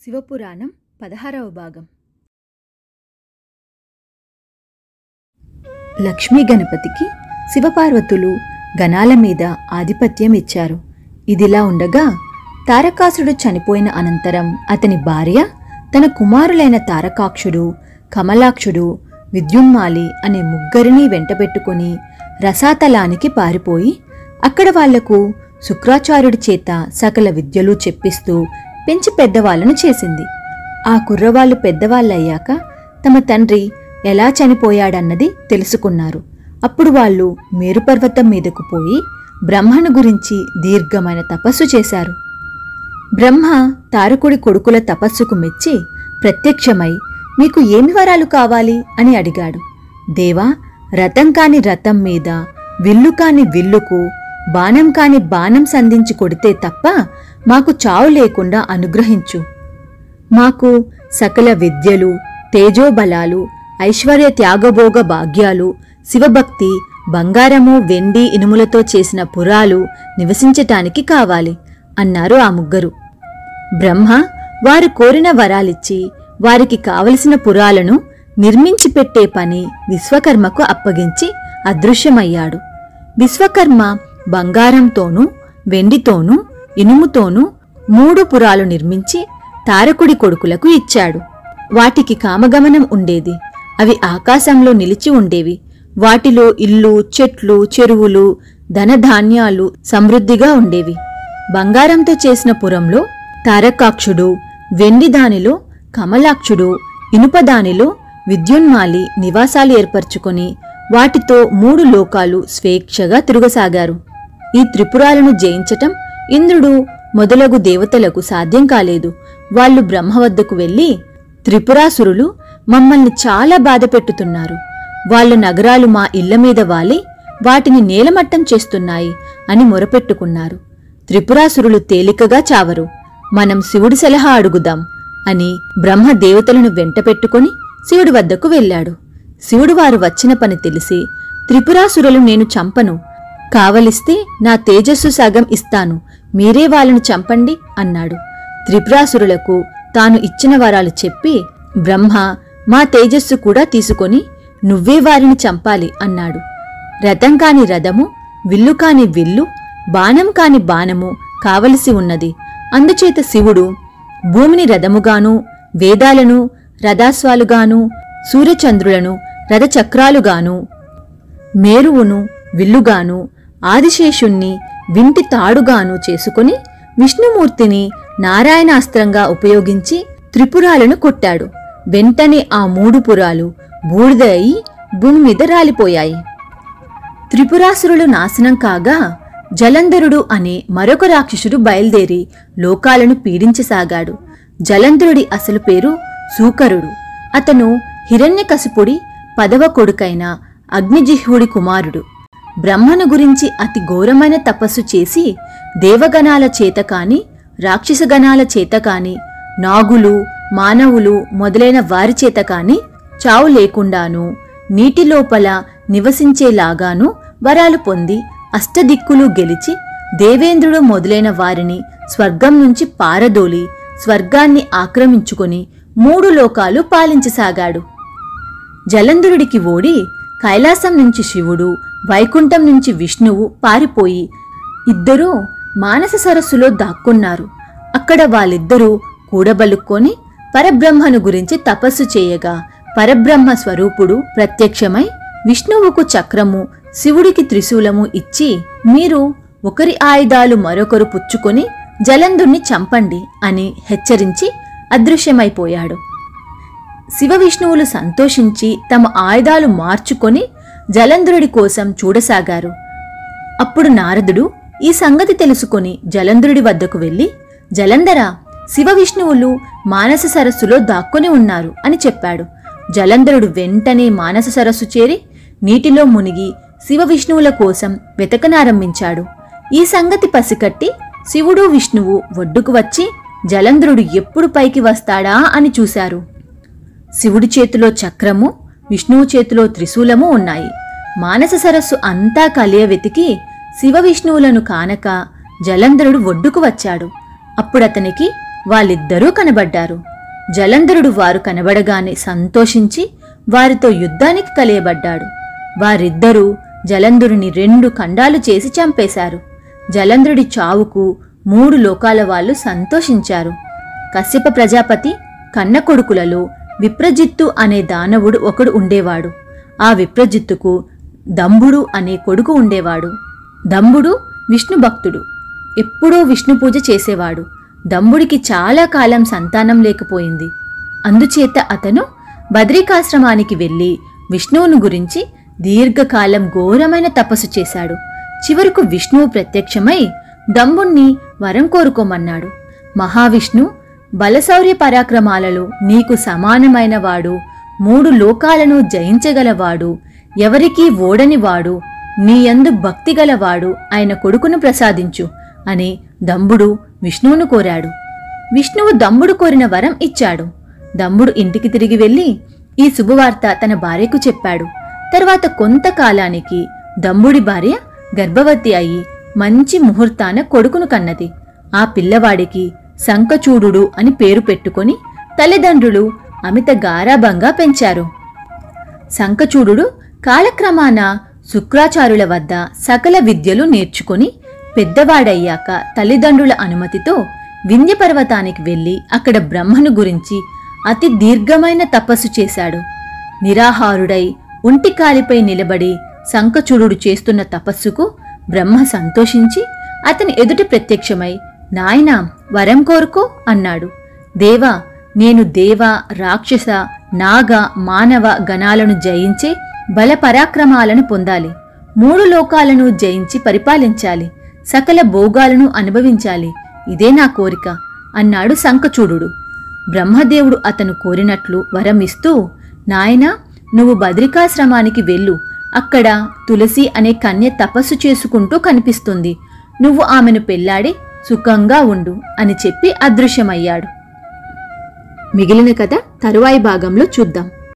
శివపురాణం పదహారవ భాగం. లక్ష్మీ గణపతికి శివపార్వతులు గణాల మీద ఆధిపత్యం ఇచ్చారు. ఇదిలా ఉండగా తారకాసుడు చనిపోయిన అనంతరం అతని భార్య తన కుమారులైన తారకాక్షుడు కమలాక్షుడు విద్యున్మాలి అనే ముగ్గురిని వెంటబెట్టుకుని రసాతలానికి పారిపోయి అక్కడ వాళ్ళకు శుక్రాచార్యుడి చేత సకల విద్యలు చెప్పిస్తూ పెంచి పెద్దవాళ్ళను చేసింది. ఆ కుర్రవాళ్ళు పెద్దవాళ్ళయ్యాక తమ తండ్రి ఎలా చనిపోయాడన్నది తెలుసుకున్నారు. అప్పుడు వాళ్ళు మేరుపర్వతం మీదకు పోయి బ్రహ్మను గురించి దీర్ఘమైన తపస్సు చేశారు. బ్రహ్మ తారకుడి కొడుకుల తపస్సుకు మెచ్చి ప్రత్యక్షమై మీకు ఏమి వరాలు కావాలి? అని అడిగాడు. దేవా రథం కాని రథం మీద విల్లు కాని విల్లుకు బాణం కాని బాణం సంధించి కొడితే తప్ప మాకు చావు లేకుండా అనుగ్రహించు. మాకు సకల విద్యలు తేజోబలాలు ఐశ్వర్య త్యాగభోగ భాగ్యాలు శివభక్తి బంగారము వెండి ఇనుములతో చేసిన పురాలు నివసించటానికి కావాలి అన్నారు ఆ ముగ్గురు. బ్రహ్మ వారు కోరిన వరాలిచ్చి వారికి కావలసిన పురాలను నిర్మించి పెట్టే పని విశ్వకర్మకు అప్పగించి అదృశ్యమయ్యాడు. విశ్వకర్మ బంగారంతోనూ వెండితోనూ ఇనుముతోనూ మూడు పురాలు నిర్మించి తారకుడి కొడుకులకు ఇచ్చాడు. వాటికి కామగమనం ఉండేది. అవి ఆకాశంలో నిలిచి ఉండేవి. వాటిలో ఇల్లు చెట్లు చెరువులు ధనధాన్యాలు సమృద్ధిగా ఉండేవి. బంగారంతో చేసిన పురంలో తారకాక్షుడు వెండి దానిలో కమలాక్షుడు ఇనుపదానిలో విద్యున్మాలి నివాసాలు ఏర్పరచుకొని వాటితో మూడు లోకాలు స్వేచ్ఛగా తిరుగసాగారు. ఈ త్రిపురాలను జయించటం ఇంద్రుడు మొదలగు దేవతలకు సాధ్యం కాలేదు. వాళ్ళు బ్రహ్మ వద్దకు వెళ్ళి త్రిపురాసురులు మమ్మల్ని చాలా బాధ పెట్టుతున్నారు. వాళ్ళ నగరాలు మా ఇళ్ళ మీద వాలి వాటిని నేలమట్టం చేస్తున్నాయి అని మొరపెట్టుకున్నారు. త్రిపురాసురులు తేలికగా చావరు. మనం శివుడి సలహా అడుగుదాం అని బ్రహ్మ దేవతలను వెంటపెట్టుకుని శివుడి వద్దకు వెళ్ళాడు. శివుడు వారు వచ్చిన పని తెలిసి త్రిపురాసురులు నేను చంపను. కావలిస్తే నా తేజస్సు సగం ఇస్తాను. మీరే వాళ్ళను చంపండి అన్నాడు. త్రిపురాసురులకు తాను ఇచ్చిన వరాలు చెప్పి బ్రహ్మ మా తేజస్సు కూడా తీసుకొని నువ్వే వారిని చంపాలి అన్నాడు. రథం కాని రథము విల్లు కాని విల్లు బాణం కాని బాణము కావలసి ఉన్నది. అందుచేత శివుడు భూమిని రథముగాను వేదాలను రథాస్వాలుగాను సూర్యచంద్రులను రథచక్రాలుగాను మేరువును విల్లుగాను ఆదిశేషుణ్ణి వింటి తాడుగాను చేసుకుని విష్ణుమూర్తిని నారాయణాస్త్రంగా ఉపయోగించి త్రిపురాలను కొట్టాడు. వెంటనే ఆ మూడు పురాలు బూడిద అయి భూమి మీద రాలిపోయాయి. త్రిపురాసురులు నాశనం కాగా జలంధరుడు అనే మరొక రాక్షసుడు బయలుదేరి లోకాలను పీడించసాగాడు. జలంధరుడి అసలు పేరు సూకరుడు. అతను హిరణ్యకశిపుడి పదవ కొడుకైన అగ్నిజిహ్వుడి కుమారుడు. బ్రహ్మను గురించి అతి ఘోరమైన తపస్సు చేసి దేవగణాల చేత కాని రాక్షసగణాల చేత కాని నాగులు మానవులు మొదలైన వారి చేత కాని చావు లేకుండాను నీటి లోపల నివసించేలాగాను వరాలు పొంది అష్టదిక్కులు గెలిచి దేవేంద్రుడు మొదలైన వారిని స్వర్గం నుంచి పారదోలి స్వర్గాన్ని ఆక్రమించుకొని మూడు లోకాలు పాలించసాగాడు. జలంధరుడికి ఓడి కైలాసం నుంచి శివుడు వైకుంఠం నుంచి విష్ణువు పారిపోయి ఇద్దరూ మానస సరస్సులో దాక్కున్నారు. అక్కడ వాళ్ళిద్దరూ కూడబలుక్కొని పరబ్రహ్మను గురించి తపస్సు చేయగా పరబ్రహ్మ స్వరూపుడు ప్రత్యక్షమై విష్ణువుకు చక్రము శివుడికి త్రిశూలము ఇచ్చి మీరు ఒకరి ఆయుధాలు మరొకరు పుచ్చుకొని జలంధుణ్ణి చంపండి అని హెచ్చరించి అదృశ్యమైపోయాడు. శివ విష్ణువులు సంతోషించి తమ ఆయుధాలు మార్చుకొని జలంధరుడి కోసం చూడసాగారు. అప్పుడు నారదుడు ఈ సంగతి తెలుసుకొని జలంధరుడి వద్దకు వెళ్ళి జలంధర శివ విష్ణువులు మానస సరస్సులో దాక్కుని ఉన్నారు అని చెప్పాడు. జలంధరుడు వెంటనే మానస సరస్సు చేరి నీటిలో మునిగి శివ విష్ణువుల కోసం వెతకనారంభించాడు. ఈ సంగతి పసికట్టి శివుడు విష్ణువు ఒడ్డుకు వచ్చి జలంధరుడు ఎప్పుడు పైకి వస్తాడా? అని చూశారు. శివుడి చేతిలో చక్రము విష్ణువు చేతిలో త్రిశూలము ఉన్నాయి. మానస సరస్సు అంతా కలియ వెతికి శివ విష్ణువులను కానక జలంధరుడు ఒడ్డుకు వచ్చాడు. అప్పుడతనికి వాళ్ళిద్దరూ కనబడ్డారు. జలంధరుడు వారు కనబడగానే సంతోషించి వారితో యుద్ధానికి కలియబడ్డాడు. వారిద్దరూ జలంధరుని రెండు ఖండాలు చేసి చంపేశారు. జలంధరుడి చావుకు మూడు లోకాల వాళ్ళు సంతోషించారు. కశ్యప ప్రజాపతి కన్న కొడుకులలో విప్రజిత్తు అనే దానవుడు ఒకడు ఉండేవాడు. ఆ విప్రజిత్తుకు దంభుడు అనే కొడుకు ఉండేవాడు. దంభుడు విష్ణు భక్తుడు ఎప్పుడూ విష్ణు పూజ చేసేవాడు. దంభుడికి చాలా కాలం సంతానం లేకపోయింది. అందుచేత అతను బద్రికాశ్రమానికి వెళ్ళి విష్ణువును గురించి దీర్ఘకాలం ఘోరమైన తపస్సు చేశాడు. చివరకు విష్ణువు ప్రత్యక్షమై దంభుణ్ణి వరం కోరుకోమన్నాడు. మహావిష్ణు బలశౌర్య పరాక్రమాలలో నీకు సమానమైనవాడు మూడు లోకాలను జయించగలవాడు ఎవరికీ ఓడనివాడు నీయందు భక్తిగలవాడు ఆయన కొడుకును ప్రసాదించు అని దంబుడు విష్ణువును కోరాడు. విష్ణువు దంబుడు కోరిన వరం ఇచ్చాడు. దంబుడు ఇంటికి తిరిగి వెళ్ళి ఈ శుభవార్త తన భార్యకు చెప్పాడు. తర్వాత కొంతకాలానికి దంబుడి భార్య గర్భవతి అయి మంచి ముహూర్తాన కొడుకును కన్నది. ఆ పిల్లవాడికి శంఖచూడు అని పేరు పెట్టుకొని తల్లిదండ్రులు అమిత గారాభంగా పెంచారు. శంఖచూడు కాలక్రమాన శుక్రాచార్యుల వద్ద సకల విద్యలు నేర్చుకొని పెద్దవాడయ్యాక తల్లిదండ్రుల అనుమతితో వింధ్య పర్వతానికి వెళ్ళి అక్కడ బ్రహ్మను గురించి అతి దీర్ఘమైన తపస్సు చేశాడు. నిరాహారుడై ఒంటి కాలిపై నిలబడి శంఖచూడు చేస్తున్న తపస్సుకు బ్రహ్మ సంతోషించి అతని ఎదుట ప్రత్యక్షమై నాయనా వరం కోరుకో అన్నాడు. దేవా నేను దేవ రాక్షస నాగ మానవ గణాలను జయించే బల పరాక్రమాలను పొందాలి. మూడు లోకాలను జయించి పరిపాలించాలి. సకల భోగాలను అనుభవించాలి. ఇదే నా కోరిక అన్నాడు శంఖచూడు బ్రహ్మదేవుడు అతను కోరినట్లు వరం ఇస్తూ నాయనా నువ్వు బద్రికాశ్రమానికి వెళ్ళు. అక్కడ తులసి అనే కన్య తపస్సు చేసుకుంటూ కనిపిస్తుంది. నువ్వు ఆమెను పెళ్ళాడి సుఖంగా ఉండు అని చెప్పి అదృశ్యమయ్యాడు. మిగిలిన కథ తరువాయి భాగంలో చూద్దాం.